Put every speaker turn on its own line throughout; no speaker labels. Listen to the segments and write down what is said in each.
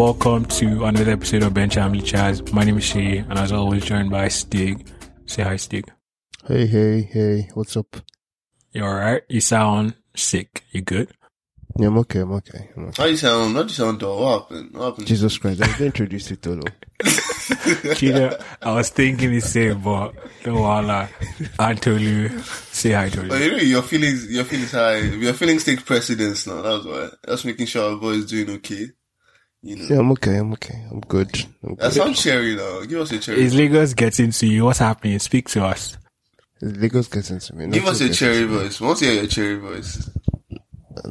Welcome to another episode of Bench Family Chaz. My name is Shay, and as always, joined by Stig. Say hi, Stig.
Hey, hey, hey, what's up?
You alright? You sound sick. You good?
Yeah, I'm okay, I'm okay. I'm okay.
How you sound? How you sound dull? What happened? What happened?
Jesus Christ, I've been introduced to Tolu.
You know, I was thinking the same, but no wala. I told you, say hi, told
Oh,
you.
you know, your feelings, your feelings high. Your feelings take precedence now. That's why. Just making sure our boy is doing okay. You know.
Yeah, I'm okay, I'm okay. I'm good. I'm
That
good.
sounds cherry though. Give us a cherry.
Is Lagos getting to you? What's happening? Speak to us.
Lagos getting to me.
Give us a cherry
gets me.
voice. We want to hear your cherry voice.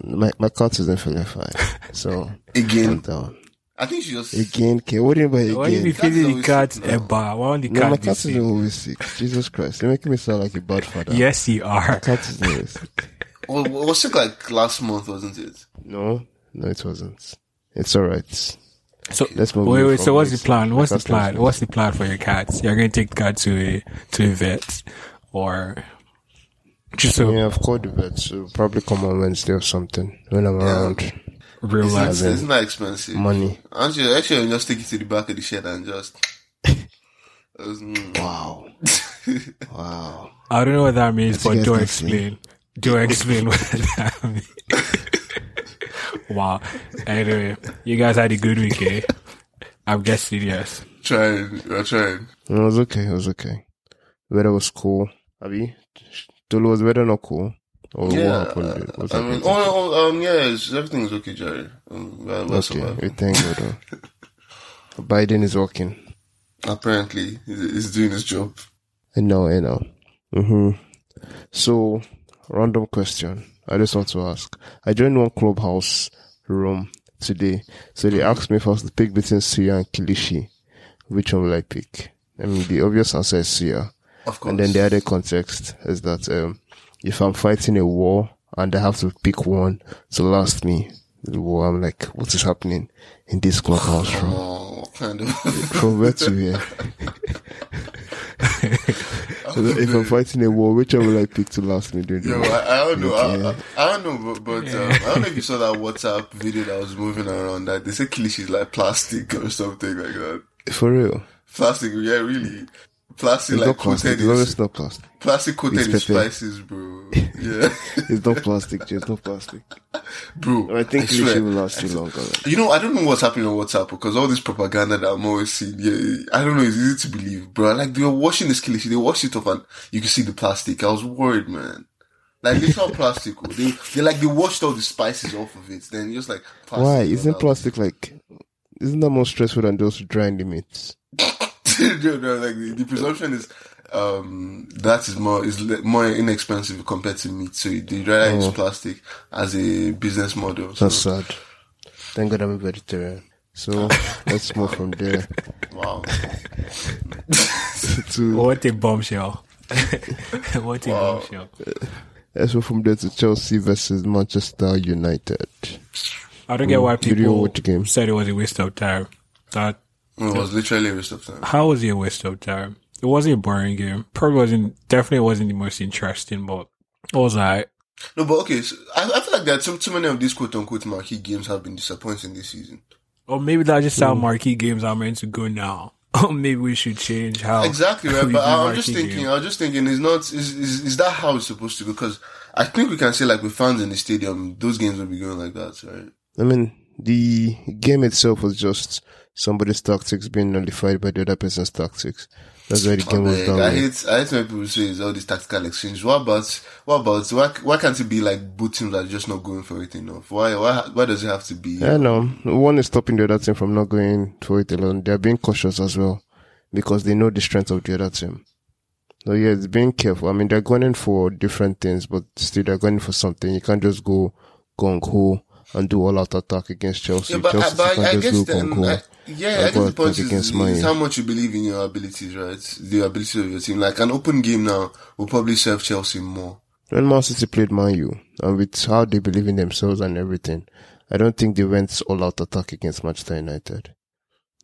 My, my cat isn't feeling fine. So, calm
Again.
down.
I think she just.
Again, okay, what do you mean by
Why you be
again?
Cat is
feeding the
always
cat
sick
a bar? Why won't the
No, my
cat be
cat
sick?
isn't always sick. Jesus Christ, you're making me sound like a bad father.
Yes, you are.
Cat is always sick.
Well, it was sick like last month, wasn't it?
No, no, it wasn't. It's alright.
So
Let's move
wait, wait. So what's the plan? What's the plan? What's the plan for your cats? You're going to take the cat to a to a vet, or just so
Yeah, I've called the vet, so probably come on Wednesday or something when I'm around.
real
Isn't,
life.
isn't expensive?
Money.
Actually, actually, I'll just take it to the back of the shed and just. Mm.
Wow. wow.
I don't know what that means,
Let's
but do
this
explain. Do explain what that means. wow. Anyway, you guys had a good week, eh? I'm guessing yes.
Trying, we're trying.
It was okay. It was okay. Weather was cool. Abi, Tolu was weather not cool. Or
Yeah,
what happened? What's
I mean,
happened?
oh, oh, um, yeah, it's, everything's okay, Jerry. Um, we're, we're
okay,
surviving.
we thank God. uh, Biden is working.
Apparently, he's, he's doing his job.
I know. I know. hmm So, random question. I just want to ask. I joined one clubhouse room today, so they asked me if I was to pick between Suya and Kilishi. Which one will I pick? I mean, the obvious answer is Suya.
Of course.
And then the other context is that um, if I'm fighting a war and I have to pick one to last me the war, I'm like, what is happening in this clubhouse room?
Oh, kind of.
From where to where? So that if I'm fighting a war, which one will I pick to last me during the
Yo,
war?
I, I don't know. I, I, I don't know, but, but um, I don't know if you saw that WhatsApp video that was moving around that they say Kilishi is like plastic or something like that.
For real?
Plastic, yeah, really. Plastic,
It's
like
not plastic.
coated
It's always not plastic.
plastic coated
it's
in spices, bro. Yeah,
It's not plastic. It's not plastic.
bro.
I think. Kilishi will last you longer. right?
You know, I don't know what's happening on WhatsApp because all this propaganda that I'm always seeing, yeah, I don't know, it's easy to believe, bro. Like, they were washing this kilishi, they washed it off and you can see the plastic. I was worried, man. Like, it's literal plastic. oh. They, they like, they washed all the spices off of it. Then just like, plastic
Why? Isn't plastic like, isn't that more stressful than just drying the meats?
no, no, like, the, the presumption is, um, that is more, is le- more inexpensive compared to meat. So they rather use plastic as a business model. So,
That's sad. Thank God I'm a vegetarian. So let's move from there
wow.
to
What a bombshell. what a
Wow.
bombshell.
let's move from there to Chelsea versus Manchester United.
I don't get why
Did you
people
watch the game?
said it was a waste of time. That
It was literally a waste of time.
how was it a waste of time? It wasn't a boring game. Probably wasn't definitely wasn't the most interesting, but it was alright.
No, but okay, so I, I feel like that too, too many of these quote unquote marquee games have been disappointing this season.
Or maybe that's just how hmm. marquee games are meant to go now. Or maybe we should change how
Exactly, right? But I- I'm just thinking,
games.
I was just thinking, is not is, is is that how it's supposed to go? Because I think we can say like with fans in the stadium, those games will be going like that, right?
I mean, the game itself was just somebody's tactics being nullified by the other person's tactics. That's why the game was oh,
Like,
done.
I hate I hate when people say it's all these tactical exchange. What about what about why why can't it be like both teams are just not going for it enough? Why why why does it have to be?
I know. One is stopping the other team from not going for it alone. They're being cautious as well because they know the strength of the other team. So yeah, it's being careful. I mean, they're going in for different things, but still they're going in for something. You can't just go gung ho and do all out attack against Chelsea.
Yeah, but,
Chelsea
but
can't
I
just
guess then. I, yeah, guess the point is, is how much you believe in your abilities, right? The ability of your team. Like an open game now will probably serve Chelsea more.
When Man City played Man U, and with how they believe in themselves and everything, I don't think they went all out attack against Manchester United.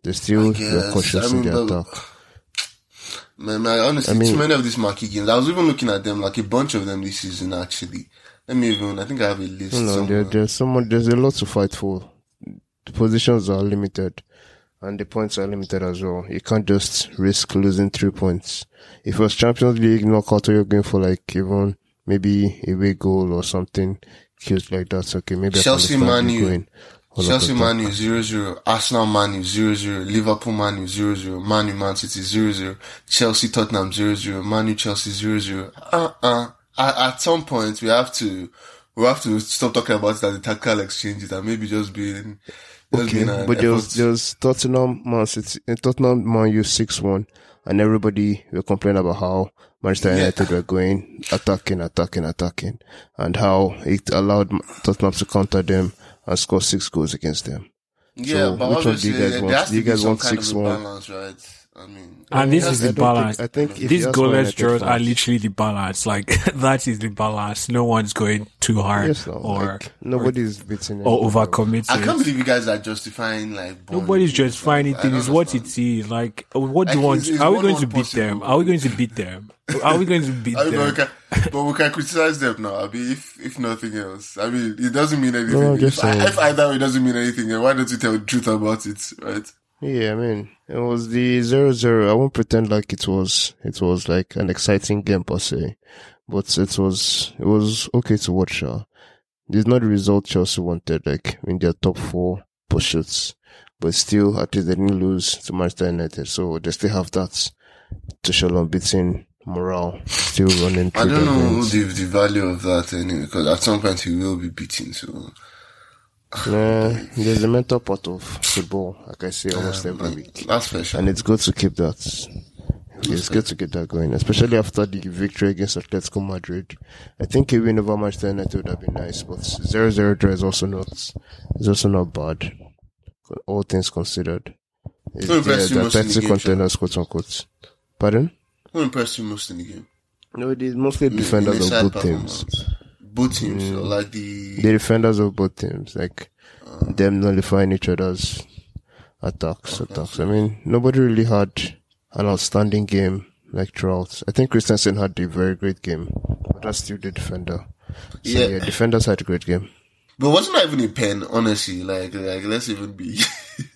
They still were cautious
I
in their
but-
attack.
Man, man, honestly,
I mean-
too many of these marquee games. I was even looking at them, like a bunch of them this season, actually. Let me even. I think I have a list. Somewhere.
there, there's someone, there's a lot to fight for. The positions are limited and the points are limited as well. You can't just risk losing three points. If it was Champions League knockout, you're going for like even maybe a big goal or something cute like that. Okay, maybe
Chelsea,
I can
Man
you
U.
going.
Chelsea
that.
Man U 0 0, Arsenal Man U 0 0, Liverpool Man U 0 0, Man City 0 0, Chelsea Tottenham 0 0, Man U Chelsea 0 0. Uh uh. At, at some point, we have to we have to stop talking about it as the tactical exchanges and maybe just being
Okay,
being an
but there was, there was Tottenham Man City, uh, Tottenham Man U 6-1 and everybody were complaining about how Manchester
Yeah.
United were going attacking, attacking, attacking and how it allowed Tottenham to counter them and score six goals against them.
yeah,
so
but
which one do you guys want? Do you guys want
a
6-1?
balance, right? I mean,
And this is the
don't think-
balance.
I think if
These
you
goalless draws are literally the balance. Like that is the balance. No one's going too hard
Yes, no,
or
like, nobody's beating
or overcommitting.
I can't believe you guys are justifying like.
Nobody's
games,
justifying
like,
anything.
don't
It's what it is. Like, what do you want?
is- is
Are we going to
one
beat them? Are we going to beat them? Are we going to beat
I mean, but, we
them?
can, but we can criticize them now. I mean, if if nothing else, I mean, it doesn't mean anything.
No, I'm just
if, I- if either way doesn't mean anything, why don't you tell the truth about it, right?
Yeah, I mean, it was the zero zero. I won't pretend like it was, it was like an exciting game per se, but it was, it was okay to watch. Uh, it's not the result Chelsea wanted, like in their top four pursuits, but still, at least they didn't lose to Manchester United, so they still have that to show unbeaten morale still running
I don't know the the value of that anyway, because at some point he will be beaten. So
Nah, there's a mental part of football, like I say almost um, every
like,
week.
that's for sure.
and it's good to keep that. It's good to get that going, especially after the victory against Atletico Madrid. I think a win over Manchester United would have been nice, but 0-0 draw is also not, is also not bad. All things considered. It's
Who impressed
the,
you
the
most in the game,
contenders, quote unquote. Pardon?
Who impressed you most in the game?
No, it is mostly
In- in
defenders of both teams.
performance. Both teams,
Mm.
so like the
The defenders of both teams, like
Uh.
them nullifying each other's attacks, attacks. I mean, nobody really had an outstanding game like throughout. I think Christensen had a very great game, but that's still the defender. So
Yeah.
yeah, defenders had a great game.
But wasn't that even a pen, honestly? Like, like let's even be,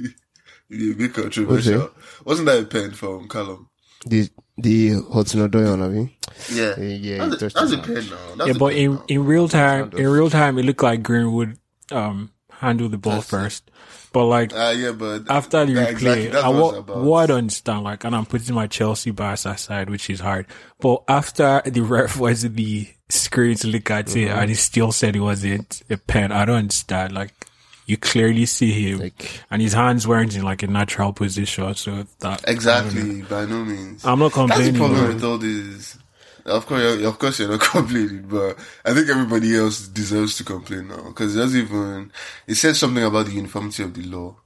be a bit controversial. Wasn't that a pen from Callum?
The the Hudson-Odoi I mean,
Yeah,
Uh, yeah,
that's, a, that's a
his
pen now. That's
Yeah,
a
but in
now.
in real time, in real time, it looked like Greenwood um handled the ball
That's
first. But like
Ah, yeah, but
after the
that-
replay,
exactly,
I,
what
what,
it's about.
what I don't understand, like, and I'm putting my Chelsea bias aside, which is hard. But after the ref was in the screen to look at it,
Mm-hmm.
and he still said it wasn't a pen, I don't understand. Like, you clearly see him,
Like-
and his hands weren't in like a natural position. So that
exactly, by no means.
I'm not complaining.
That's the
complaining.
problem
but-
with all this. Of course, you're- of course, you're not complaining, but I think everybody else deserves to complain now because it doesn't even. It says something about the uniformity of the law,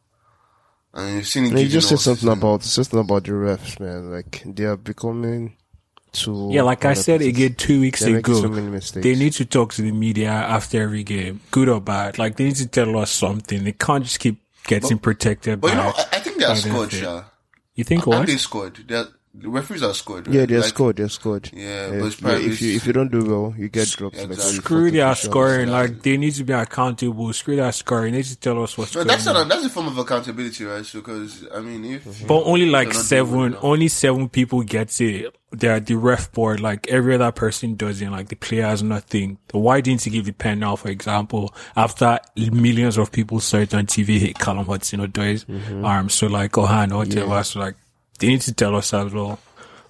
and you've seen it.
And he just said
all
something
season.
about something about the refs, man. Like they are becoming too.
Yeah, like I said again two weeks
They're
ago,
so many mistakes.
they need to talk to the media after every game, good or bad. Like they need to tell us something. They can't just keep getting protected
But
by.
you know, I, I think they are
by the
scored,
FA.
Sha.
you think
I
what?
think they scored. They are, the referees are scored. Right?
Yeah, they're
Like,
scored. They're scored.
Yeah, but it's
yeah, if you if you don't do well, you get dropped.
Yeah, exactly.
every
Screw
40
their
officials.
scoring. Like they need to be accountable. Screw their scoring. They need to tell us what's
No,
going
that's
on.
not. That's a form of accountability, right? Because I mean, if
Mm-hmm.
But only like
They're not doing
seven,
well.
only seven people get it. They're the ref board. Like every other person doesn't. Like the player has nothing. Why didn't he give the pen now, for example, after millions of people saw it on TV, hit Callum Hudson Odoi's
Mm-hmm.
arm. So like Ohan or whatever. So like they need to tell us as well.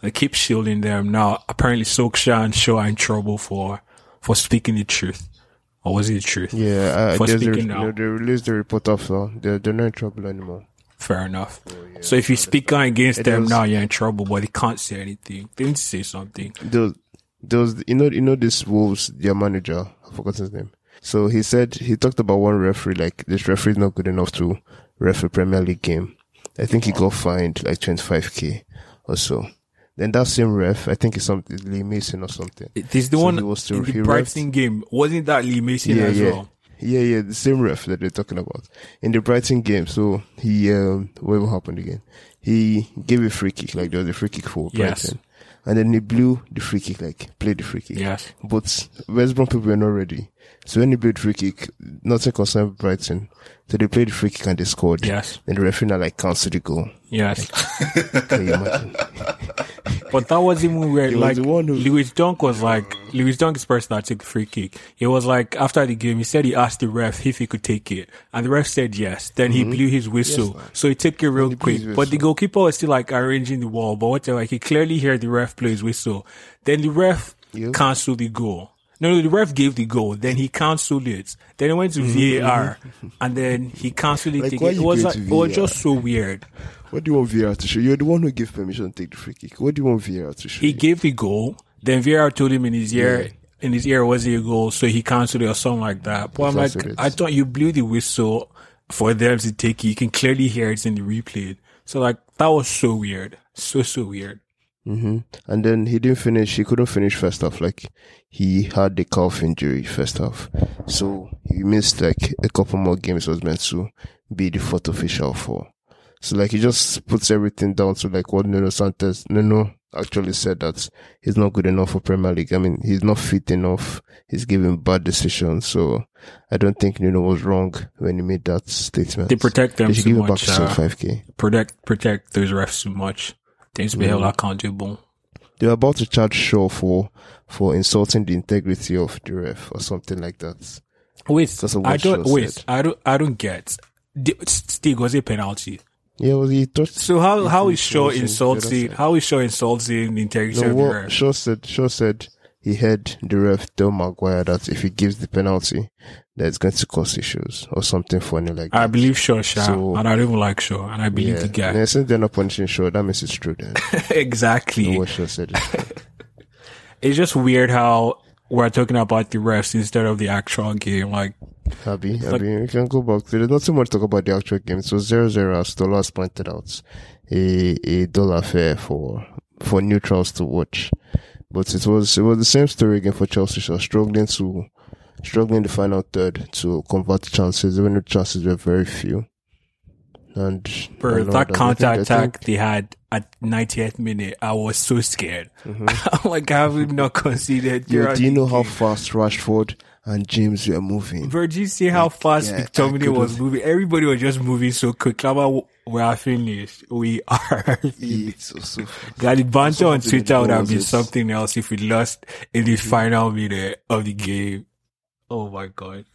They keep shielding them now. Apparently, Solskjaer and Shaw are in trouble for for speaking the truth. Or was it the truth?
Yeah, uh,
For
a,
speaking now.
know, they released the report after. They're they're not in trouble anymore.
Fair enough. so if you speak out against
It
them
was-
now, you're in trouble. But they can't say anything. They need to say something.
There was, there was you know you know this Wolves their manager. I forgot his name. So he said he talked about one referee like this referee is not good enough to referee Premier League game. I think he got fined like 25k or so. Then that same ref, I think it's something Lee Mason or something.
It is the
So
one
he was to-
in the Brighton game. Wasn't that Lee Mason
yeah,
as
yeah.
well?
Yeah, yeah, the same ref that they're talking about. In the Brighton game, so he, um, what happened again? He gave a free kick, like there was a free kick for
Yes.
Brighton. and then he blew the free kick, like played the free kick.
Yes.
But West Brom people were not ready. So when he played free kick, nothing concerned Brighton. So they played free kick and they scored.
Yes.
And the referee now like cancelled the goal.
Yes.
Can you imagine?
But that was even weird.
He was
Like
the one who-
Lewis Dunk was like Lewis Dunk is the person that took the free kick. He was like after the game, he said he asked the ref if he could take it, and the ref said yes. Then he blew his whistle, so he took it real
Mm-hmm.
quick. But the goalkeeper was still like arranging the wall, but whatever. Like, he clearly heard the ref blow his whistle. Then the ref
Yep.
cancelled the goal. No, no, the ref gave the goal. Then he cancelled it. Then he went to VAR, and then he cancelled it
Mm-hmm. Like,
again. It was like, it was just so weird.
What do you want VAR to show? You're the one who gave permission to take the free kick. What do you want VAR to show?
He
you?
gave the goal. Then VAR told him in his ear,
Yeah.
in his ear it wasn't a goal, so he cancelled it or something like that. But I'm like,
it.
I thought you blew the whistle for them to take it. You can clearly hear it in the replay. So like, that was so weird. So, so weird.
Hmm And then he didn't finish. He couldn't finish first half. Like he had the calf injury first half, so he missed like a couple more games. Was meant to be the fourth official for. So like he just puts everything down to like what Nuno Santos Nuno actually said that he's not good enough for Premier League. I mean he's not fit enough. He's giving bad decisions. So I don't think Nuno was wrong when he made that statement.
They protect them
They should give back
much.
to
Uh,
five k.
protect, protect those refs too much. Things be held
Mm.
accountable.
they were about to charge Shaw for for insulting the integrity of the ref or something like that.
Wait, I don't,
Shaw
wait,
said.
I don't, I don't get. Stig, was it a penalty?
Yeah, well, he touched.
So how, how is Shaw
Insulting the
how is Shaw insulting the integrity
No,
of the ref?
Shaw said. Shaw said he heard the ref tell Maguire that if he gives the penalty, that it's going to cause issues or something funny like that.
I believe Shaw, Shaw,
So-
and I don't even like Shaw, and I believe
yeah.
the guy.
Yeah, since they're not punishing Shaw, that means it's true then.
exactly.
what Shaw said.
It's just weird how we're talking about the refs instead of the actual game. Like,
Happy, happy. we can go back. There's not too much to talk about the actual game. So zero zero, as Tolas pointed out, a a dull affair for for neutrals to watch. But it was it was the same story again for Chelsea. So struggling to struggling in the final third to convert chances, even though chances were very few. And
bro,
and all
that
I think-
counter
I
attack
think-
they had at 90th minute, I was so scared.
Mm-hmm.
I'm like, I have not conceded?
Yo, do you know how fast Rashford and James were moving?
Bro, do you see how fast
yeah,
McTominay was moving? Everybody was just moving so quick. About we are finished? We are finished.
It's so, so
God, the banter on Twitter would have been something else if we lost in the mm-hmm. final minute of the game. Oh my god.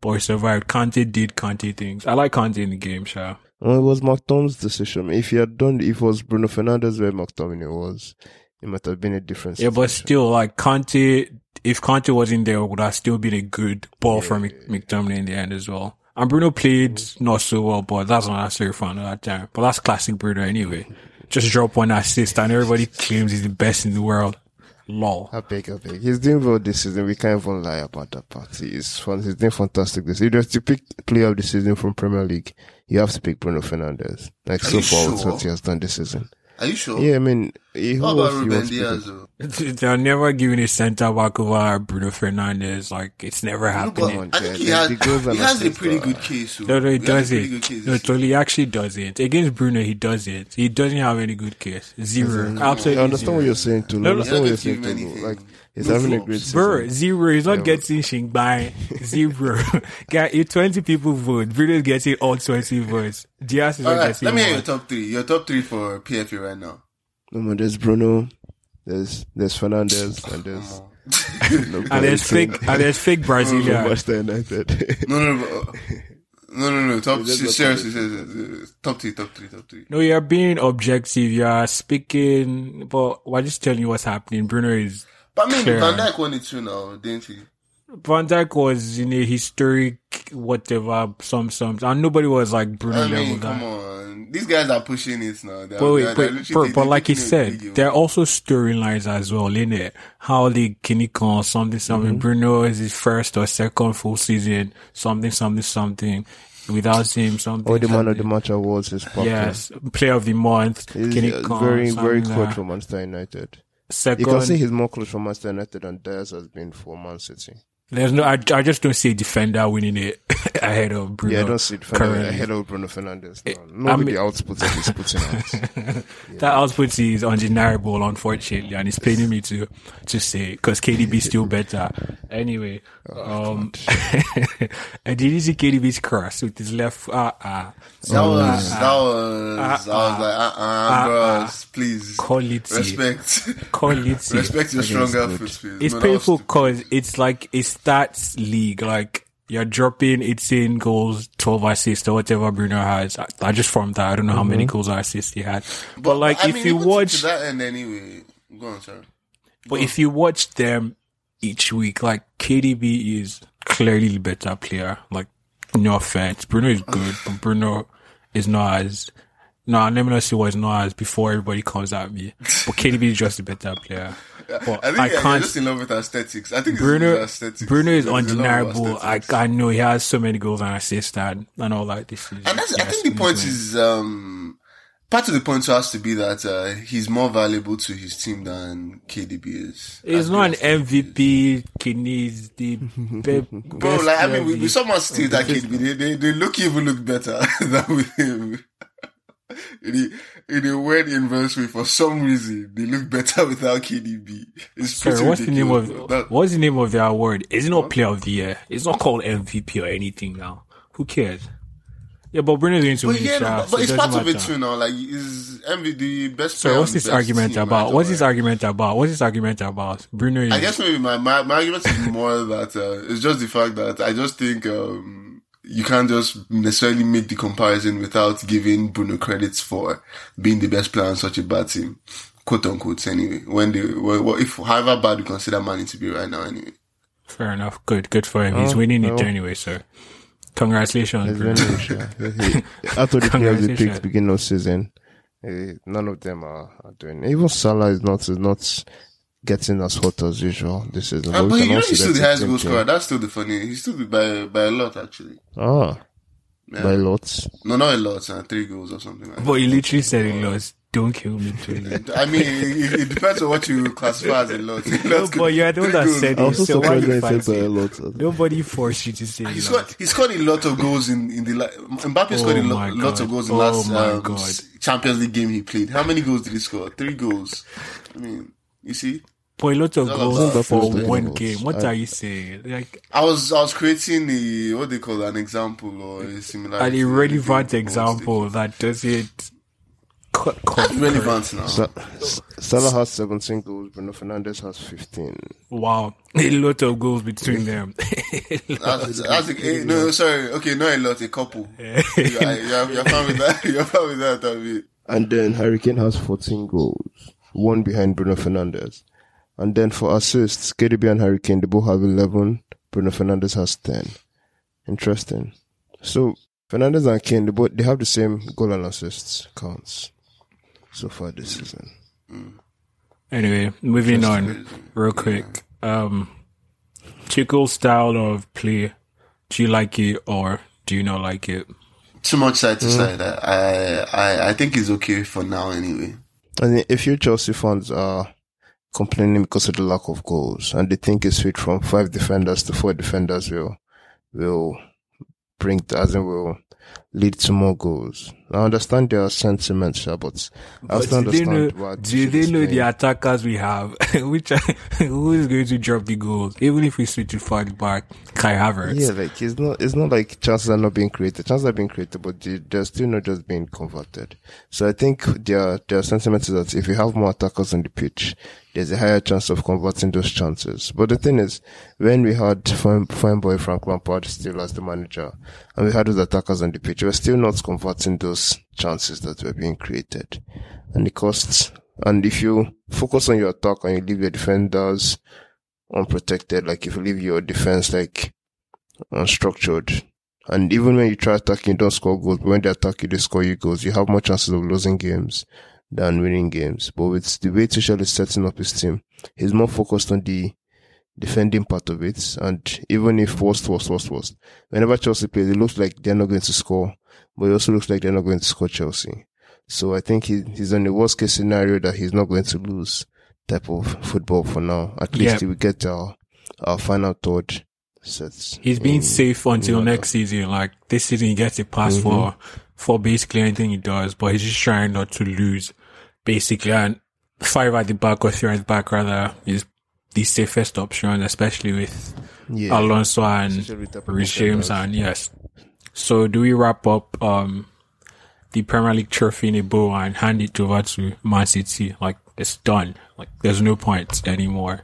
But we survived. Kante did Kante things. I like Kante in the game, Sha.
Well, it was McTominay's decision. If he had done, if it was Bruno Fernandes where McTominay was, it might have been a different
Yeah, but still, like Kante, if Kante wasn't there, would have still been a good ball from Mc- McTominay in the end as well. And Bruno played not so well, but that's not necessarily fun at that time. But that's classic Bruno anyway. Just drop one assist and everybody claims he's the best in the world. Lol.
I beg, I beg. He's doing well this season. We can't even lie about that part. He's fun. He's doing fantastic this season. If there's to pick player of the season from Premier League, you have to pick Bruno Fernandes. Like
Are
so far, with
sure?
what he has done this season.
Are you sure?
Yeah, I mean, he, who
How
else
about
you
Ruben
want to pick?
Dias?
They're never giving a centre back over Bruno Fernandes. Like, it's never
No,
happening.
but I think he has,
the
he has a pretty good case.
No, no, he
he has a pretty
doesn't. No,
this
totally actually doesn't. Against Bruno, he doesn't. He doesn't have any good case. Zero. Absolutely
I understand
zero.
what you're saying, too.
No,
I understand what you're saying,
give
too. Like, he's having a great season.
Bro, zero. He's not
Yeah.
getting shing by zero. Guy, if 20 people vote, Bruno's getting all 20 votes. Dias is
All
not
right,
getting
let me hear your top three. Your top three for PFA right now.
No, man, there's Bruno, there's, there's Fernandes, and there's, no,
And there's fake, and there's fake
from
Brazilian.
Manchester United.
No, no, no, but, uh, no, no, no. Top
Let's
seriously, seriously, uh, top three, top three, top three.
No, you're being objective. You're speaking, but we're just telling you what's happening. Bruno is
But I mean,
Clear.
Van Dijk won it too now, didn't he?
Van Dijk was in a historic whatever some some and nobody was like Bruno
I
level
mean,
guy.
come on. These guys are pushing it now. They're,
But wait,
they're-
but,
they're
but, but like he said,
big,
there are also storylines as well, in it. How the Kinikon, something, something,
Mm-hmm.
Bruno is his first or second full season, something, something, something. Without him, something.
Or the man of the match awards is popular.
Yes, player of the month.
He's
Kinikon,
uh, very, very
something
close for Manchester United.
Second,
You can see he's more close for Manchester United than Dias has been for Man City.
There's no, I, I just don't see a defender winning it ahead of Bruno.
Yeah, I don't see defender
currently.
ahead of Bruno Fernandes. No.
I
Not with
mean-
the output that he's putting out.
That output is undeniable, unfortunately, and it's paining me to to say because KDB is still better. Anyway,
Oh,
um, and did you see KDB's cross with his left? Ah, ah,
That was, that was, I was like, uh, uh, bros, please.
quality,
Respect.
quality.
Respect your stronger foot.
It's painful because it's like a stats league. Like you're dropping 18 goals, 12 assists, or whatever Bruno has. I, I just from that, I don't know how many mm-hmm. goals or assists he had. But, like,
I
if
mean,
you watch,
to that end anyway. Go on, sorry.
but if you watch them each week, like KDB is clearly the better player. Like, no offense, Bruno is good, but Bruno is not as. No, let me not say what is not as before everybody comes at me. But KDB is just a better player. But
I think
I
yeah, you're
can't
just in love with aesthetics. I think
Bruno,
it's aesthetics.
Bruno is
There's a lot of
undeniable. I. I know he has so many goals and assists and, and all that. This is,
And that's, I think the point
movement.
is, um, part of the point has to be that uh, he's more valuable to his team than KDB is.
he's not an
good as-
MVP. Kidneys the be-
Bro, like I mean, we,
of
we
the-
someone steal that KDB. They, they, they look even look better than with him. In, a, in a weird inverse way, for some reason, they look better without KDB. It's pretty
Sorry, what's the name of.
That-
what's the name of the award? It's not Player of the Year. It's not called MVP or anything now. Who cares? Yeah, but Bruno's going to
But
win
yeah, no, but,
so
but it's part
doesn't
of it
matter.
too now. Like, is MV the best
So what's this argument about? What's this argument about? What's this argument about? Bruno is
I guess maybe my, my, my argument is more that uh, it's just the fact that I just think um, you can't just necessarily make the comparison without giving Bruno credits for being the best player on such a bad team, quote unquote. Anyway, when they well, well, if however bad you consider Manny to be right now, anyway.
fair enough. Good, good for him. He's
Oh,
winning it anyway, sir. Congratulations,
It's
Bruno.
very rich, yeah. Out of the players we
Congratulations.
picked beginning of season, eh, none of them are, are doing. Even Salah is not is not getting as hot as usual this season.
Uh, but
can
you know
all
he's still
that
the highest
in
goal scorer. That's still the funny. He's still by by a lot actually.
Ah,
Yeah.
by lots.
No, not a lot. Uh, three goals or something like that.
But he literally said he lost. Don't kill me, too.
I mean, it, it depends on what you classify as a lot.
No, but you're the one that said
I
it.
so
So why you
when said by a lot.
Nobody forced you to say
He
it.
scored, he scored a lot of goals in, in the la- Mbappe scored a
Oh
lo-
my
lot of
God.
goals in
Oh
last
my
um,
God.
Champions League game he played. How many goals did he score? Three goals. I mean, you see,
For a lot of
all
goals
about
for
those
one
goals.
game. What
I-
are you saying? Like
I was I was creating a what they call an example or a similar
an irrelevant example that does it. co- co-
relevant now.
Sa- Salah has 17 goals. Bruno Fernandes has 15.
Wow, a lot of goals between them.
That's, that's a, no, sorry. Okay, not a lot, a couple. yeah, you're, you're fine with that. You're fine with that, I.
And then Harry Kane has 14 goals, one behind Bruno Fernandes. And then for assists, KDB and Harry Kane, they both have 11. Bruno Fernandes has 10. Interesting. So, Fernandes and Kane, they both, they have the same goal and assists counts so far this season.
anyway, moving on real quick. Um, Tuchel's style of play. Do you like it or do you not like it?
Too much side to side. I, I I think it's okay for now anyway.
And if you Chelsea fans are complaining because of the lack of goals and they think it's switch from five defenders to four defenders will will bring as in will lead to more goals. I understand their sentiments, but I
But
also
do they know,
understand why
do they know the attackers we have? Which are, who is going to drop the goals? Even if we switch to five back, Kai Havertz.
Yeah, like it's not it's not like chances are not being created. Chances are being created, but they, they're still not just being converted. So I think their their sentiment is that if you have more attackers on the pitch, there's a higher chance of converting those chances. But the thing is, when we had fine, boy Frank Lampard still as the manager, and we had those attackers on the pitch, we're still not converting those chances that were being created, and the costs. And if you focus on your attack and you leave your defenders unprotected, like if you leave your defense like unstructured. And even when you try attacking, you don't score goals. But when they attack you, they score you goals. You have more chances of losing games than winning games. But with the way Tuchel is setting up his team, he's more focused on the defending part of it. And even if worst, worst, worst, worst, whenever Chelsea plays, it looks like they're not going to score, but it also looks like they're not going to score Chelsea. So I think he, he's on the worst case scenario that he's not going to lose type of football for now. At least he will get our, our final third sets.
He's being
in- mm.
safe until next season. Like this season, he gets a pass mm-hmm. for for basically anything he does, but he's just trying not to lose, basically. And five at the back or three at the back rather is the safest option, especially with
Yeah.
Alonso and
Reece
James. And yes, so do we wrap up um the Premier League trophy in a bow and hand it over to Man City? Like it's done. Like there's no point anymore.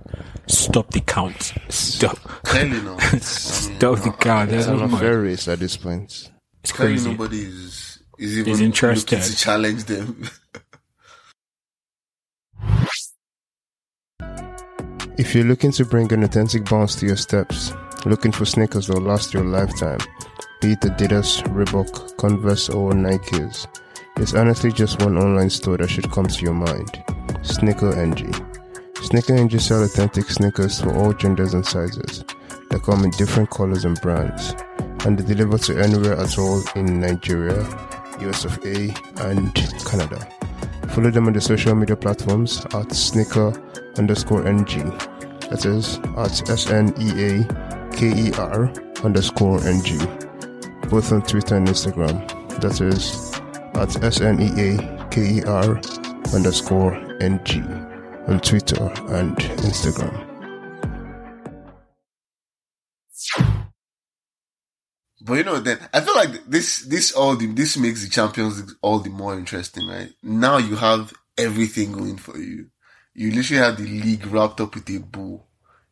Stop the count. Stop.
Clearly not. I mean,
Stop the count. There's
It's an
no point.
unfair race at this point.
It's
clearly
crazy.
nobody is is even
Is interested.
looking to challenge them.
If you're looking to bring an authentic bounce to your steps, looking for sneakers that will last your lifetime, be it Adidas, Reebok, Converse, or Nikes, there's honestly just one online store that should come to your mind Sneaker NG. Sneaker NG sell authentic sneakers for all genders and sizes. They come in different colors and brands, and they deliver to anywhere at all in Nigeria, US of A, and Canada. Follow them on the social media platforms at sneaker underscore NG. That is at S N E A K E R underscore NG. Both on Twitter and Instagram. That is at S N E A K E R underscore NG on Twitter and Instagram.
But you know, then I feel like this, this all the, this makes the Champions League all the more interesting, right? Now you have everything going for you. You literally have the league wrapped up with a bow.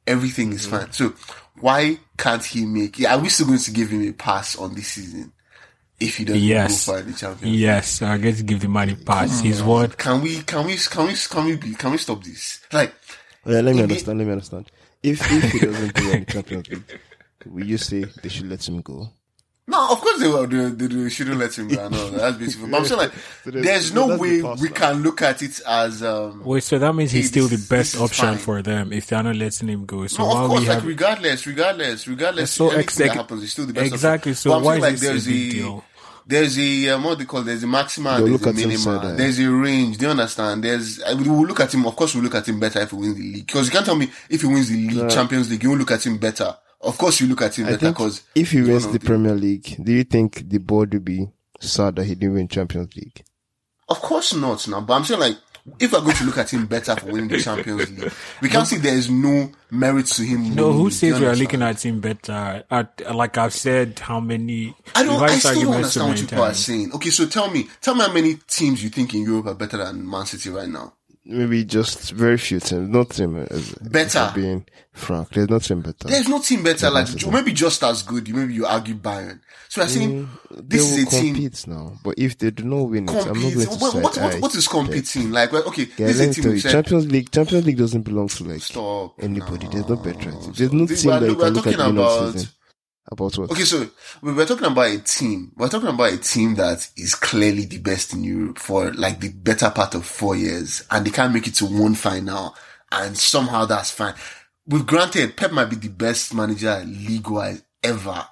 Everything is fine. So why can't he make? Yeah, are we still going to give him a pass on this season if he doesn't
Yes.
go for the Champions? League?
Yes, I get to give the money pass. He's what?
Can we? Can we? Can we? Can we? Be, can we stop this? Like,
Yeah, let me
Maybe-
understand. Let me understand. If if he doesn't do any Champions League, will you say they should let him go?
No, of course they will. They, they, they shouldn't let him go. No, that's beautiful. But I'm saying like,
So there's-
there's no
that's the
way we
now.
can look at it as um.
Wait, so that means he's still the best option
fine.
for them if they're not letting him go. So
No, of course,
we
like
have
regardless, regardless, regardless,
So
anything
ex-
that happens, it's still the best. option.
exactly. So
But I'm
why
saying,
is this a
there's
big deal?
There's a um, what they call there's a maximum, there's
look
a
at him
minimum, there's a range. Do you understand? There's I mean, we will look at him. Of course, we'll look at him better if he wins the league. Because you can't tell me if he wins the league, Champions League, you won't look at him better. Of course, you look at him
I
better because
if he wins
one
the
of
Premier League, do you think the board would be sad that he didn't win Champions League?
Of course not now, but I'm saying like if we're going to look at him better for winning the Champions League, we can't see there is no merit to him.
No, who says we are looking at him better? At, like I've said, how many?
I don't.
we've
I still don't understand what
many
people are
times.
saying. Okay, so tell me, tell me how many teams you think in Europe are better than Man City right now?
Maybe just very few teams. No team is
Better.
Being frank, there's no team better.
There's nothing better, like
City.
maybe just as good. Maybe you argue Bayern. So I saying mm,
they
this is a team
now, but if they do not win it, I'm not going to
What,
say
what, what, what is competing? Like, well, okay,
Yeah,
this is a team
you, Champions League, Champions League doesn't belong to like
stop.
anybody.
no.
There's no better. There's no team that you can look at
talking about-
season. About what?
Okay, so we we're talking about a team. We're talking about a team that is clearly the best in Europe for like the better part of four years, and they can't make it to one final, and somehow that's fine. We've granted Pep might be the best manager league-wise ever,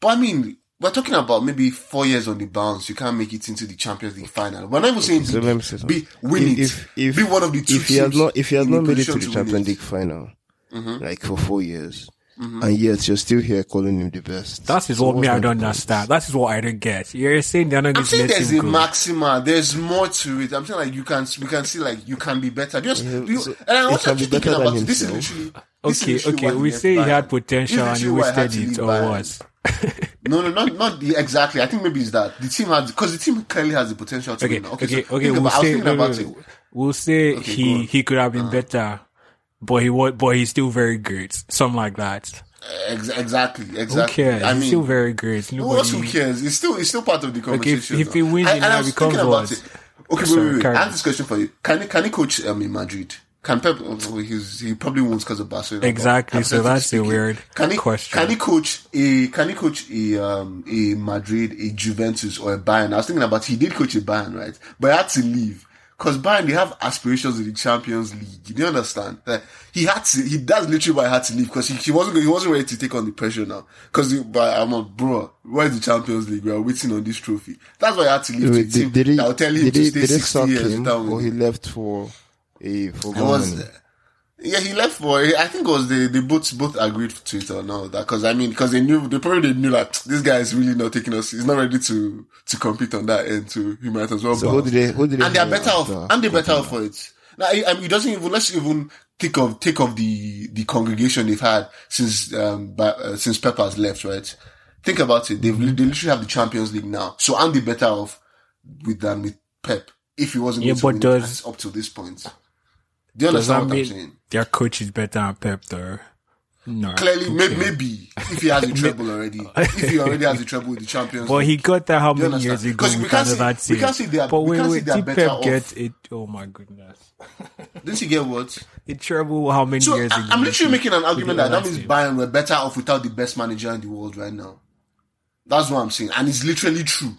but I mean, we're talking about maybe four years on the bounce. You can't make it into the Champions League final. We're not even saying
So
be,
say
be win it,
if, if,
be one of the two
if he not if he has not made it to the Champions. League final,
Mm-hmm.
like for four years, Mm-hmm. and yet you're still here calling him the best.
That is
So
what me I don't understand. That is what I don't get. You're saying they're not
I'm
going to
saying
let
there's
him
a
go.
maxima. There's more to it. I'm saying like you can we can see like you can be better. Just,
Yeah,
you,
so
and I
he
was
can be
thinking
better than
about it. This is
himself.
literally this is
Okay, okay. We say he had potential and he
literally why had
wasted
to
it,
leave
or
Bayern.
was?
No, no, not not the exactly. I think maybe it's that the team has because the team clearly has the potential to
Okay,
win.
okay,
so
okay.
think
We'll
about, I was
say
thinking
no, no,
about
no.
it.
We'll say
go
he. He could have been uh-huh. better, but he was, but he's still very great. Something like that.
Ex- exactly,
Who
exactly.
cares?
I
he's
mean,
still very great.
Who else who
Nobody.
cares? It's still it's still part of the
if-
conversation.
if he wins
I,
it
and I
now,
was
becomes
thinking about
what?
it. Okay,
Sorry,
wait, wait, wait.
carry
I have this question for you. Can he can he coach um, in Madrid? Can Pep? oh, He's, he probably won't because of Barcelona.
Exactly, so that's a weird
can he,
question.
Can he coach a? Can he coach a um a Madrid, a Juventus, or a Bayern? I was thinking about he did coach a Bayern, right? But he had to leave. Because Bayern, they have aspirations in the Champions League. Do you understand? Like, he had to, he, that's literally why he had to leave. Because he, he wasn't, he wasn't ready to take on the pressure now. Because, but I'm like, bro, where's the Champions League? We are waiting on this trophy. That's why he had to leave.
Wait,
to
did, did he?
will tell him
did
to
he,
stay
did they
60
sack
years
him, or he left for a for
was? Yeah, he left for. I think it was the the both both agreed to it or no that because I mean because they knew they probably they knew like this guy is really not taking us. He's not ready to to compete on that end. To he might as well.
So who did they? Who did they?
and they're
hire
better off.
after
And they're better off for it. Now, I, I mean, it doesn't even. Let's even think of take of the the congregation they've had since um by, uh, since Pep has left. Right. Think about it. They've they literally have the Champions League now. So aren't they better off with than with Pep if he wasn't
Yeah,
able to
but
win
does-
up to this point? Do you understand what I'm saying?
their coach is better than Pep though? No.
Clearly, may, maybe if he has a treble already, if he already has a treble with the Champions
Well,
League.
he got that how many years ago?
we can't see-
another
we can't see they are-
but
we
wait, wait, did Pep
off.
get it? Oh my goodness.
Didn't he get what?
It treble how many
So
years
I-
ago?
I'm literally making an argument that that means
team.
Bayern were better off without the best manager in the world right now. That's what I'm saying, and it's literally true.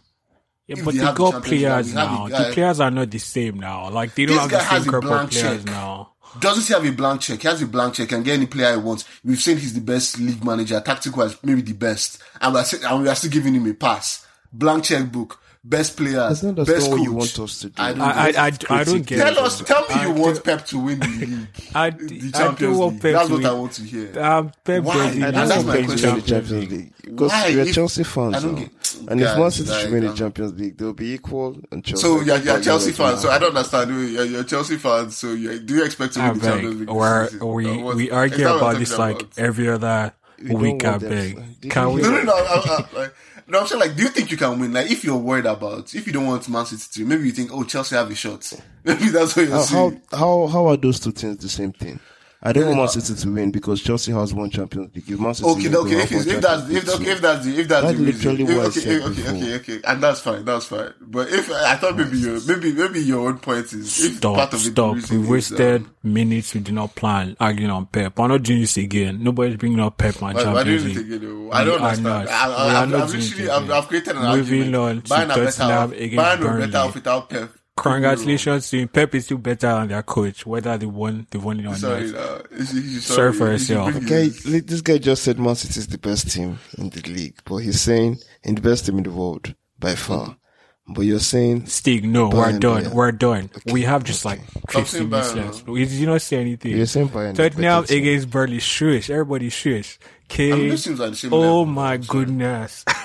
Yeah,
if
but
they
they
have the
got
Champions League,
players
we
now.
a
The players are not the same now. Like they don't
This
have the same group of
blank
players
check.
now.
Doesn't he have a blank check? He has a blank check and get any player he wants. We've seen he's the best league manager, tactical wise, maybe the best, and we're still, and we are still giving him a pass. Blank checkbook, best players, best coach.
you want us to do.
I don't
I I, I, I don't get
Tell
it.
us, tell me you
I
want
do-
Pep to win the league,
I,
the
I do
Champions
want
League. That's what
win.
I want to hear.
Um, Pep
Why?
doesn't
I don't
that's
want
my
Pep
question.
win the Champions League because
Why?
we're
If-
Chelsea fans.
I don't get-
and if
guys,
Man City
like,
should win the
um,
Champions League, they'll be equal. And Chelsea.
So you're, you're
probably
Chelsea
will
fan. So. I don't understand. You're, you're Chelsea fan. So do you expect to
I
win the Champions. League?
Or
this
we
Or what-
we argue
that
about this like
about?
every other
We
week. I
want
beg.
Did
Can
you
we?
No, no, no. I, I, like, no, I'm saying like, do you think you can win? Like, if you're worried about, if you don't want Man City to, maybe you think, oh, Chelsea have a shot. Maybe that's what you're
How,
saying.
how how how are those two things the same thing? I don't want Man City to win because Chelsea has won Champions League. If Man City
Okay,
win,
okay.
they'll
If,
have
if that's if, okay, if that's the if that's
That's
the reason,
literally
if,
what I
okay,
said
okay,
before.
okay, okay, and that's fine, that's fine. But if I thought maybe your maybe maybe your own point is if
Stop,
part of the
stop.
reason
We
is,
wasted
um,
minutes we did not plan arguing on Pep. I'm not doing this again. Nobody's bringing up Pep and
Why, why do you
Champions League.
you? I don't
are
understand.
not.
I,
We
I,
are
I've,
not
I've
doing
literally,
it
I've,
again.
I've created an
Moving
argument.
on to
Bayern are better
Tottenham
off.
against
Bayern are
Burnley.
better off without Pep.
Congratulations to him. Pep is still better than their coach, whether they won, they won it or
Sorry,
not.
uh, you should-
Sorry for yourself.
bring
Okay, this guy just said Man City is the best team in the league, but he's saying in the best team in the world by far. But you're saying
Stig, no, we're done.
yeah.
We're done.
Okay,
We have just like
Stop
50
saying
minutes
Bayern,
left. Did you not say anything?
you're saying Bayern. is
Tottenham
better team.
against Burnley. Shush. Everybody shush. Okay.
I mean, those teams are the same
oh
level.
my
Sorry.
goodness.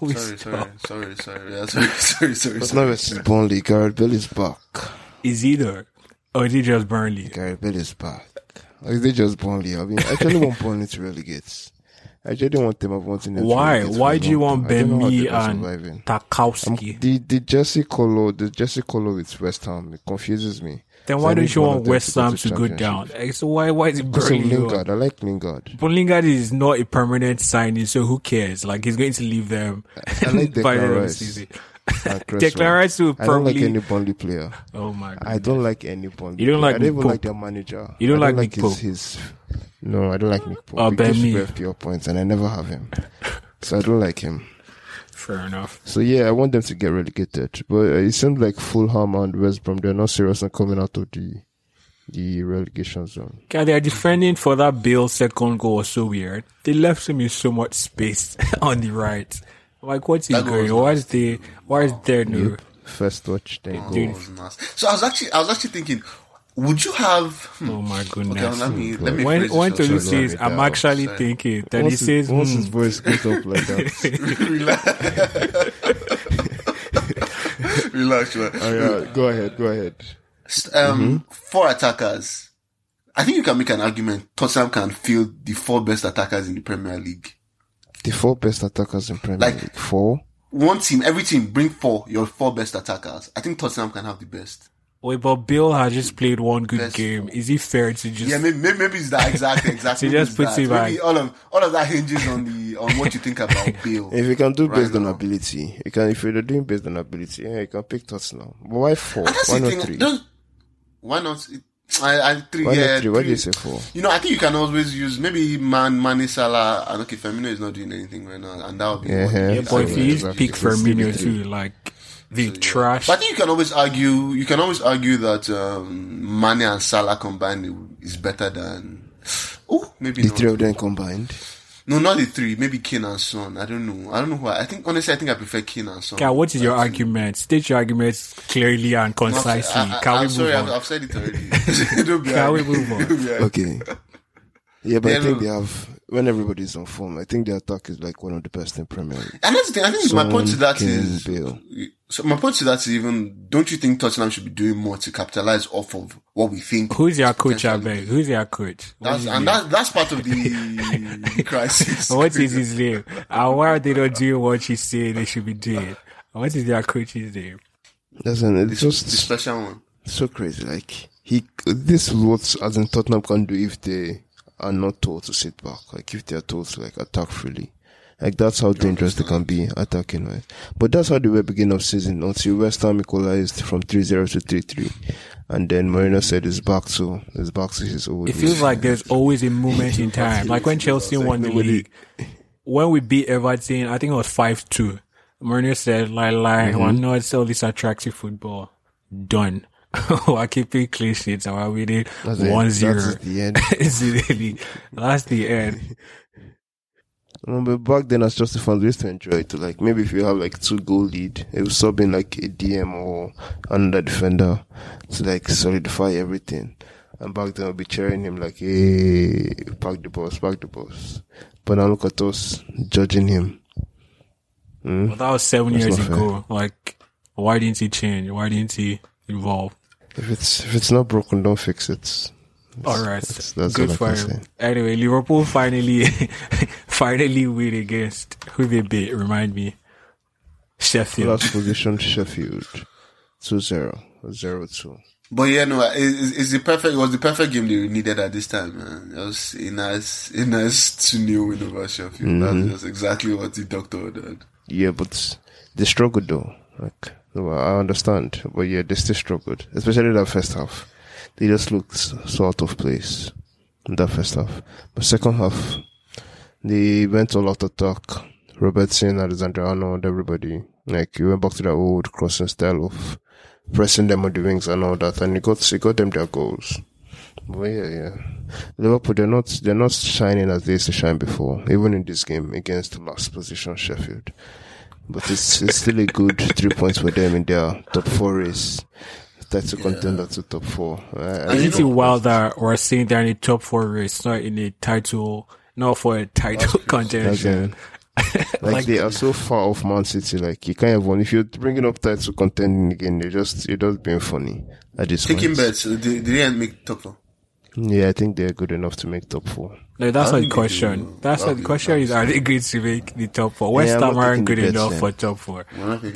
We
Sorry, sorry, sorry, sorry. Yeah, sorry, sorry, sorry.
It's
sorry.
not versus Burnley. Gareth Bale is back.
Is either or is it just Burnley?
Gareth Bale is back. Or is it just Burnley? I mean, I actually want Burnley to relegate. I actually want them. Them to
Why? Why do you want
time. I don't know how
Bemi and
surviving. Um,
Tarkowski?
the the Jesse Colo, the Jesse Colo with West Ham, it confuses me.
then why
I
don't you want West Ham
to
to go down? So why why is it Burnley?
Lingard, I like Lingard.
But Lingard is not a permanent signing, so who cares? Like he's going to leave them
I like
by the end of the season.
and Cresswell.
Declan Rice will
I don't like any Burnley player.
oh my god!
I don't like any Burnley.
You don't like
I don't even like their manager.
You don't
I
like Nick
his, his No, I don't like Nick Pope.
Oh,
he gives
Bemi.
you points, and I never have him, so I don't like him.
Fair enough.
So yeah, I want them to get relegated. But uh, it seems like Fulham and West Brom they're not serious on coming out of the the relegation zone.
Yeah, they're defending for that Bale second goal was so weird. They left him in so much space on the right. Like, what's he
That goal
going?
was
Why is the why is there no?
First touch, then goal.
Was nasty. So I was actually, I was actually thinking, would you have? hmm,
Oh my
Okay,
goodness.
let me let me
when when
this
Tolu says, I'm
sorry.
actually
Sorry.
thinking that he
Once, his,
says,
once
hmm,
his voice goes up like that,
Relax. Relax, man.
oh, yeah, go ahead, go ahead.
Um, four attackers. I think you can make an argument. Tottenham can field the four best attackers in the Premier League.
The four best attackers in Premier
Like-
League. Four.
One team, every team, bring four. Your four best attackers. I think Tottenham can have the best.
Wait, but Bale has just played one good
Best
game. Is it fair to just
Yeah, maybe, maybe, maybe it's that exact, exactly.
So just put him
maybe
back.
all of all of that hinges on the on what you think about Bale.
If you can do
Right
based on ability, you can. If you're doing based on ability, yeah, you can pick Tottenham. But why four?
And that's
Why not
thing.
three?
Don't, why not? I, I three.
Why
yeah,
not three? Why do you say four?
You know, I think you can always use maybe Man, Mane, Salah, and okay, Firmino is not doing anything right now, and that would be
Yeah,
one.
yeah.
yeah, but if
So,
you
exactly.
pick
If it's
Firmino too, like the trash.
But I think you can always argue. You can always argue that um, Mane and Salah combined is better than. Oh, maybe
The
not.
three of them combined.
No, not the three. Maybe Kane and Son. I don't know. I don't know who. I, I think honestly, I think I prefer Kane and Son.
Yeah, what is your argument? State your arguments clearly and concisely.
I,
Can
am
we
sorry,
move
I've. I've said it already. Don't be
Can we move on?
Don't be angry.
Okay. Yeah, but
Yeah,
I think
no.
they have when everybody's on form. I think their attack is like one of the best in Premier League.
And that's the thing. I think my point to that
Kane,
is.
Bale.
So my point to that is even. Don't you think Tottenham should be doing more to capitalize off of what we think?
Who's your coach, I? Who's your coach?
That's, and
his
that, that's part of the crisis.
What is his name? And why are they not doing what you say they should be doing? What is their coach's name?
Listen, it's
the
just
special one.
so crazy. Like he, this is what as in Tottenham can do if they are not told to sit back. Like if they are told to like attack freely. Like that's how dangerous they can be attacking, right? But that's how they were beginning of season until West Ham equalized from 3-0 to 3-3. And then Mourinho said it's back to, it's back to his old
It feels
ways.
like there's always a moment in time. Like when Chelsea won the league. When we beat Everton, I think it was 5-2. Mourinho said, lie, lie,
Mm-hmm.
we're not sell this attractive football. Done. Keeping clean sheets and we're winning
That's it.
1-0.
That's the end.
It's really- That's the end.
Um, but back then, as Chelsea fans, we used to enjoy it. Like maybe if you have like two goal lead, it was subbing like a DM or another defender to like solidify everything. And back then, I'll be cheering him like, "Hey, pack the boss, pack the boss." But now look at us judging him. Hmm?
But that was seven
That's
years
not fair.
ago. Like, why didn't he change? Why didn't he evolve?
If it's if it's not broken, don't fix it.
All right,
That's, that's
good
all
for him. Anyway, Liverpool finally, finally win against who they beat. Remind me, Sheffield.
Last position, Sheffield, 2-0, 0-2.
But yeah, no, it, it's, it's the perfect. It was the perfect game they needed at this time, man. It was a nice, a nice two 0 win over Sheffield.
Mm-hmm.
That's exactly what the doctor ordered.
Yeah, but they struggled though. Like, no, I understand, but yeah, they still struggled, especially that first half. They just looked so out of place in that first half. But second half, they went all out attack. Robertson, Alexander Arnold, everybody. Like, you went back to that old crossing style of pressing them on the wings and all that, and it got, it got them their goals. But yeah, yeah. Liverpool, they're not, they're not shining as they used to shine before, even in this game against last position Sheffield. But it's, it's still a good three points for them in their top four race. Title contender to top four. I, I
Isn't
think-
it wild that we're saying they're in a top four race, not in a title, not for a title
That's
contention?
it. like, they are so far off Man City. Like you can't even if you're bringing up title contending again, you're just you're just being funny at this
Taking
point.
bets, they, they didn't make top four.
Yeah, I think they're good enough to make top four.
No, that's
I
not the question. That's not the question is are they going to make the top four? West
I'm
Ham aren't good enough
then.
for top four.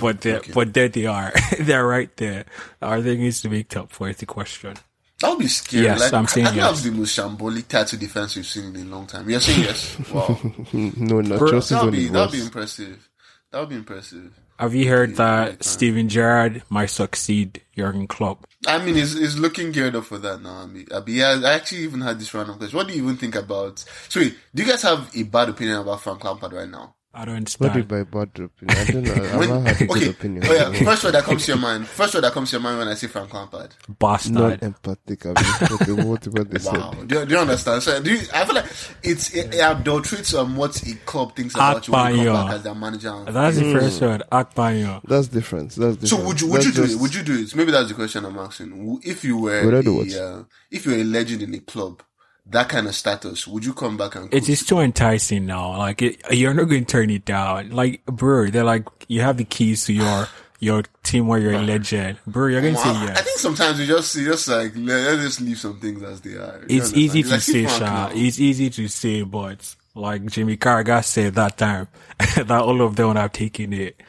But they
okay.
but there they are. They're right there. Are they going to make top four is the question.
That would be scary.
Yes,
like,
I'm saying
I think
yes.
that's the most shambolic title defense we've seen in a long time. You're saying yes. Wow.
no, no,
Bro,
Chelsea's
That would be, that would be impressive. That would be impressive.
Have you heard that. Steven Gerrard might succeed Jurgen Klopp?
I mean, it's, it's looking geared up for that now. I mean, I actually even had this random question. What do you even think about? So, wait, do you guys have a bad opinion about Frank Lampard right now?
I don't
What do you
understand.
by bad opinion? I don't know. I've
When-
not had a good
okay,
opinion.
oh yeah, first word that comes to your mind. First word that comes to your mind when I say Frank Lampard.
Bastard.
not empathic. I mean, what, they- what, what they
Wow, do you, do you understand? So, do you, I feel like it's it, it adulterates on what a club thinks about you when you come back as their manager.
That's the first word. Akpanyo.
That's different. That's different.
So would you would
That's
you do
just-
it? Would you do it? Maybe that's the question I'm asking. If you were
Would I
a, uh, if you were a legend in a club, that kind of status, would you come back and
It
coach?
is too enticing now. Like it, you're not going to turn it down. Like bro, they're like you have the keys to your your team where you're a legend, bro. You're going to say
Wow, I think sometimes you just you just like let, let's just leave some things as they are. You
It's easy to
Like,
say, Sha. It's easy to say, but like Jamie Carragher said that time, that all of them would have taken it.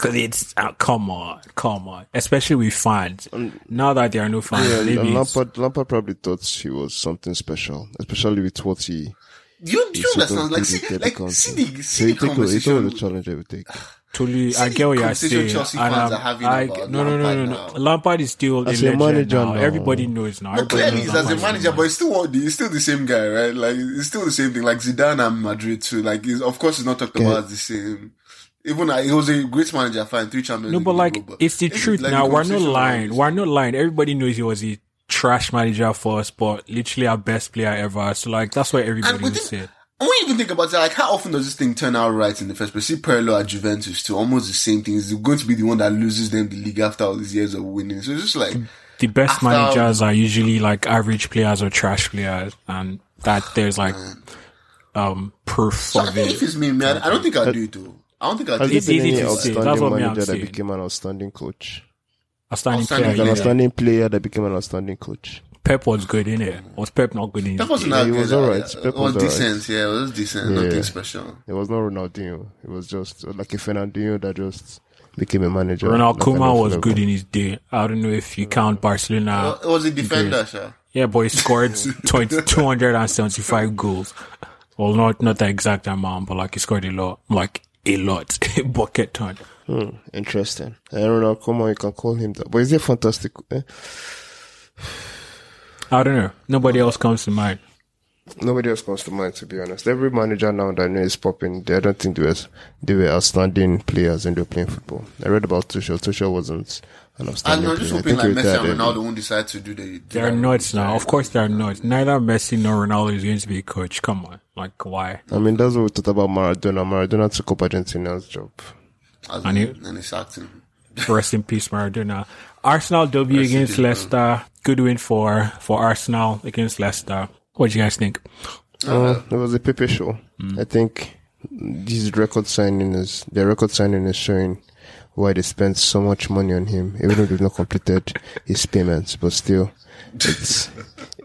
Cause it's, uh, come on, come on. Especially with fans. now that there are no fans,
Yeah,
maybe
Lampard, Lampard probably thought he was something special, especially with what he.
Do you, do you
sort
understand? Like,
did
see, like,
country.
see the,
So
see
he
the
took, he took
conversation.
the challenge I would take.
Totally,
See
I get what you're saying.
Chelsea
and
fans
I'm-
are having
I,
about
no, no, no, no, no.
now.
Lampard is still
As
a
a manager
now.
now.
Everybody knows now.
No,
Everybody
clearly
knows
he's as a manager, but he's still he's still the same guy, right? Like it's still the same thing. Like Zidane and Madrid too. Like he's, of course he's not talked about as the same. Even uh, he was a great manager, fine, three champions.
No, but like
but
it's the truth
like,
now. We're not lying. We're not lying. Everybody knows he was a trash manager for us, but literally our best player ever. So like that's what everybody would say.
when you even think about it, like how often does this thing turn out right in the first place? See Pirlo at Juventus too, almost the same thing. He's going to be the one that loses them the league after all these years of winning. So it's just like
The best managers are usually like average players or trash players, and that there's like um proof
so I
of
think if
it.
it's me, man, I don't think I'd do it though. I don't think I'd do
Has
it.
It's
there been
easy
any
to
outstanding
what I'm
manager that
saying.
became an outstanding coach?
Outstanding
Outstanding
player.
An outstanding player that became an outstanding coach.
Pep was good in it. Was Pep not good in it?
That wasn't
Yeah,
that
he was
uh,
alright.
It was
was alright.
decent. Yeah, it was decent.
Yeah.
Nothing special.
It was not Ronaldinho. It was just like a Fernandinho that just became a manager.
Ronald
That kind
Koeman was
level.
good in his day. I don't know if you count Barcelona.
It was a defender, sure.
Yeah, but he scored 20, 275 goals. Well, not not the exact amount, but like he scored a lot, like a lot, A bucket ton.
Hmm, interesting. And Ronald Koeman, you can call him that. But is he fantastic? Eh?
I don't know. Nobody else comes to mind.
Nobody else comes to mind, to be honest. Every manager now that I know is popping. They, I don't think they were, they were outstanding players when they were playing football. I read about Tuchel. Tuchel wasn't an
And
outstanding
I'm just
player. I
hoping like
he
Messi and. Ronaldo won't decide to do the.
They're nuts now. Of course, they're nuts. Neither Messi nor Ronaldo is going to be a coach. Come on, like why?
I mean, that's what we thought about Maradona. Maradona took up Argentina's job.
As
And
in,
he-
and it's acting.
Rest in peace, Maradona. Arsenal W
Rest
against
peace, bro.
Leicester. Good win for for Arsenal against Leicester. What do you guys think?
Uh, it was a Pepe show.
Mm.
I think this record signing is the record signing is showing why they spent so much money on him, even though they've not completed his payments. But still, it's,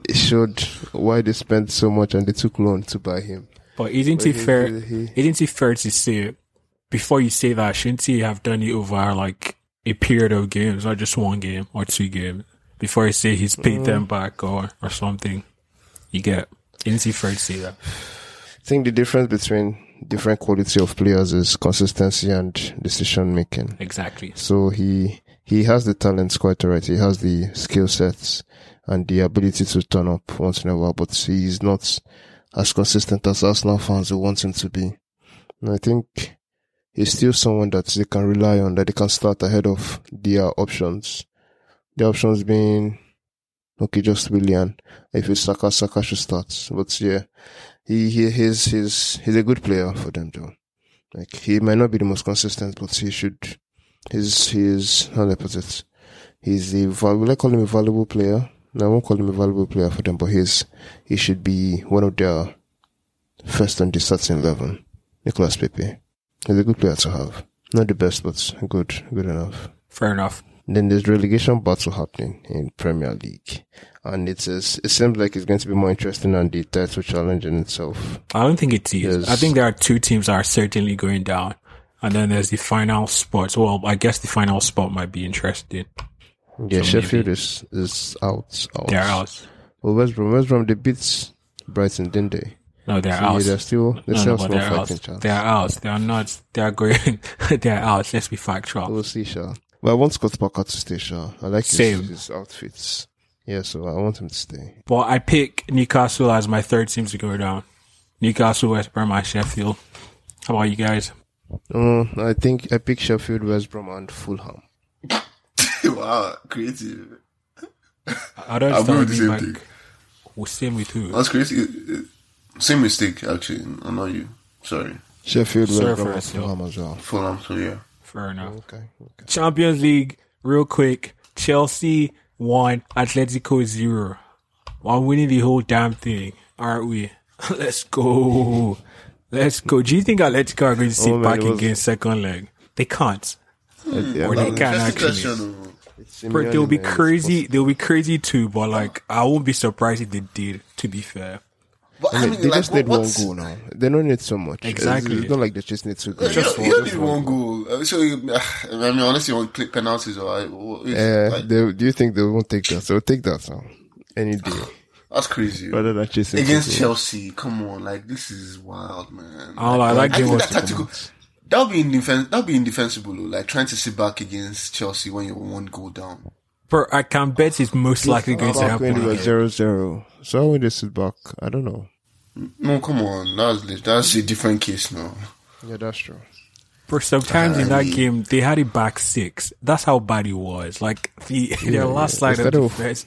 it showed why they spent so much and they took loan to buy him.
But isn't
But
it
he-
fair?
he-
Isn't it fair to say before you say that? Shouldn't he have done it over like a period of games, not just one game or two games? Before you say he's paid
Mm.
them back or or something, you get. Isn't it fair to say that?
I think the difference between different quality of players is consistency and decision making.
Exactly.
So he he has the talents quite alright. He has the skill sets and the ability to turn up once in a while, but he's not as consistent as Arsenal fans would want him to be. And I think he's still someone that they can rely on, that they can start ahead of their options. The options being okay, just Willian. If it's Saka, Saka should start. But yeah, he he he's he's he's a good player for them though. Like he might not be the most consistent, but he should he's he's how do I put it? He's a will I call him a valuable player? No, I won't call him a valuable player for them, but he's he should be one of their first on the starting eleven. Nicolas Pepe. He's a good player to have. Not the best, but good, good enough.
Fair enough.
Then there's relegation battle happening in Premier League, and it is it seems like it's going to be more interesting than the title challenge in itself.
I don't think it is.
Yes.
I think there are two teams that are certainly going down. And then there's the final spot. Well, I guess the final spot might be interesting.
Yeah,
So
Sheffield
maybe-
is is out. out.
They're out.
Well, West Brom, West Brom, they beat Brighton, didn't they?
No, they're
So,
out.
yeah, they're still they're
no,
still
no, they're out.
fighting chance.
They're out. They are not. They are going. they're out. Let's be factual.
We'll see, Sha. Well, I want Scott Parker to stay, Sha. I like
Same.
his, his outfits. Yeah, so I want him to stay.
But I pick Newcastle as my third team to go down. Newcastle, West Brom, and Sheffield. How about you guys?
Um, I think I pick Sheffield, West Brom, and Fulham.
wow, creative.
I don't
I'll go with the same
Like,
thing.
well, same with who?
That's crazy. Uh, same mistake, actually. I'm not you. Sorry.
Sheffield,
Sorry
West
for
Brom, and. Fulham as well.
Fulham, so yeah.
Fair enough.
Okay, okay.
Champions League, real quick. Chelsea one, Atletico zero. While winning the whole damn thing, aren't we? Let's go. Let's go. Do you think Atletico are going to sit
Oh, man,
back
it was-
against second leg? They can't.
Yeah,
Or they can
Interesting
actually.
Question, though.
it's
But
Simeone,
they'll be crazy. They'll be crazy too. But like, I won't be surprised if they did. To be fair,
But I
I mean,
mean,
they
like,
just need
what,
one goal now. They don't need so much. It's-
Exactly.
It's, not like they just need two
You,
goals.
just
one-
you
just
need
one
one goal. Uh, So, I mean, honestly, you want to click penalties or I, what- it's
Uh,
like,
they, do you think they won't take that? They'll take that now. Any day.
that's crazy.
Rather than chasing
Against. Chelsea, come on, like this is wild, man.
Oh, I like
I
game
think
was
that tactical. That'll be indefen- That'll be indefensible. Like trying to sit back against Chelsea when you're one goal down.
Bro, I can bet it's most likely going to happen.
when it was
again.
zero zero. So when they sit back, I don't know.
No, come on, that's that's a different case now.
Yeah, that's true.
Bro, sometimes in that game they had it back six. That's how bad it was. Like the their last
yeah.
slide of
Instead of-
defense,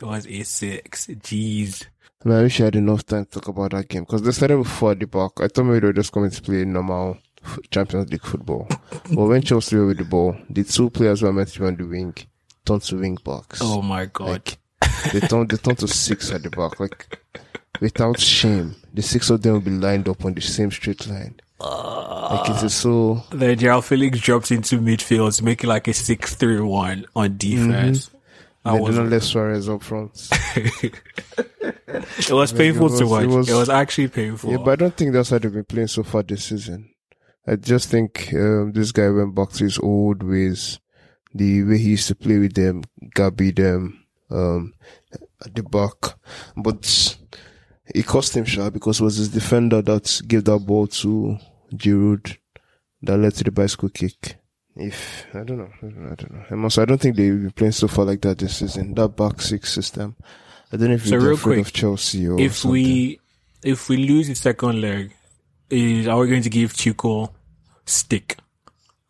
was a six. Jeez.
Man, I wish I had enough time to talk about that game because they started with four at the back. I thought maybe they were just coming to play normal f- Champions League football. but when Chelsea were with the ball, the two players who were meant to be on the wing turned to wing backs.
Oh my god.
They turned, they turned to six at the back. Like, without shame, the six of them will be lined up on the same straight line. like, it is so,
Then João Félix drops into midfield, making like a 6-3-1 on defense. Mm-hmm. I
they
was,
not let Suarez up front.
it was painful
it
to watch.
it
It
was-
was, actually painful.
Yeah, but I don't think that's how they've been playing so far this season. I just think um, this guy went back to his old ways, the way he used to play with them, Gabby them um, at the back. But it cost him sharp because it was his defender that gave that ball to Giroud that led to the bicycle kick. If I don't know, I don't know, I don't know. I don't think they've been playing so far like that this season. That back six system. I don't know if
So
you're afraid
quick,
of Chelsea or
if
something.
we if we lose the second leg, is are we going to give Chico stick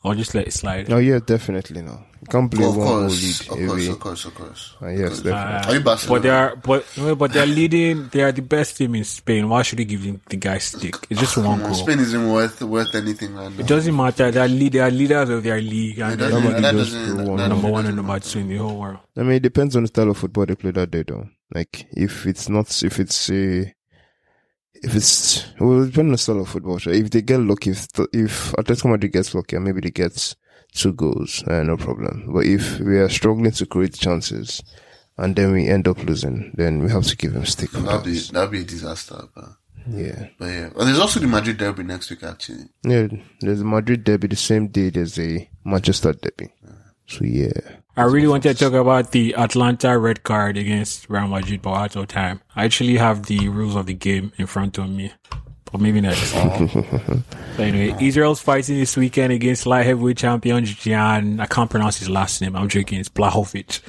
or just let it slide?
Oh yeah, definitely no. You can't play
of
one goal
course,
lead
of course,
away.
of course, of course.
Uh, yes, definitely.
Are you
but they are but no, but they're leading. They are the best team in Spain. Why should they give him the guy stick? It's just one
Uh,
goal.
Spain isn't worth worth anything right now.
It doesn't matter. They're lead, they are leaders of their league and
It
they're
Nobody
that
just
doesn't- that
one.
doesn't-
number one and number two in the whole world.
I mean, it depends on the style of football they play that day, though. Like, if it's not, if it's a, if it's, well, it depends on the style of football. So if they get lucky, if, if Atletico Madrid gets lucky, maybe they get two goals, uh, no problem. But if we are struggling to create chances, and then we end up losing, then we have to give them stick. for
That'd be
that.
that'd be a disaster. But,
Yeah.
but yeah, well, there's also the Madrid derby next week. Actually,
Yeah, there's a Madrid derby the same day there's a Manchester derby. So yeah.
I really wanted to talk about the Atalanta red card against Real Madrid, but out of time. I actually have the rules of the game in front of me, but maybe next. so anyway, Israel's fighting this weekend against light heavyweight champion Jan. I can't pronounce his last name. I'm joking. It's Blachowicz.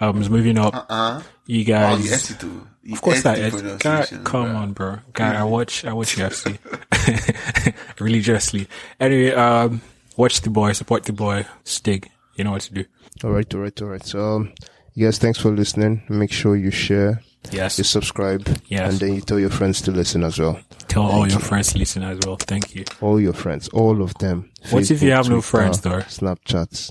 Um, it's moving up.
uh, huh.
You
oh,
guys.
you ate. You
Of course that is. God, come
bro.
on, bro. God, I watch, I watch UFC religiously. Anyway, um, watch the boy, support the boy, Stig. You know what to do.
All right, all right, all right. So, um, you guys, thanks for listening. Make sure you share,
Yes.
you subscribe,
Yes.
and then you tell your friends to listen as well.
Tell all your friends to listen as well. Thank you.
All your friends, all of them.
What if you
Facebook,
have no friends, though?
Snapchats.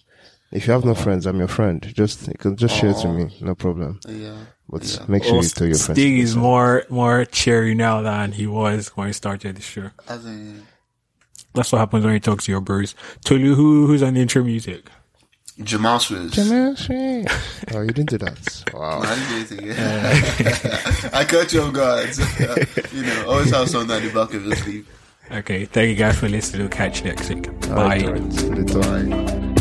If you have no friends, I'm your friend. Just you can just share to me, no problem.
Yeah,
But
Yeah.
make sure
Well,
you tell your friends.
Stig is
listen.
more more cheery now than he was when he started the show.
as in
That's what happens when you talk to your bros. Tolu, who who's on the intro music?
Jamal Swiss.
oh, you didn't do that. Wow.
I didn't do anything. I caught you off guard. you know, always have something at the back of your sleeve.
Okay, thank you guys for listening. We'll catch you next week.
All
Bye.
right, all right. Little-
Bye.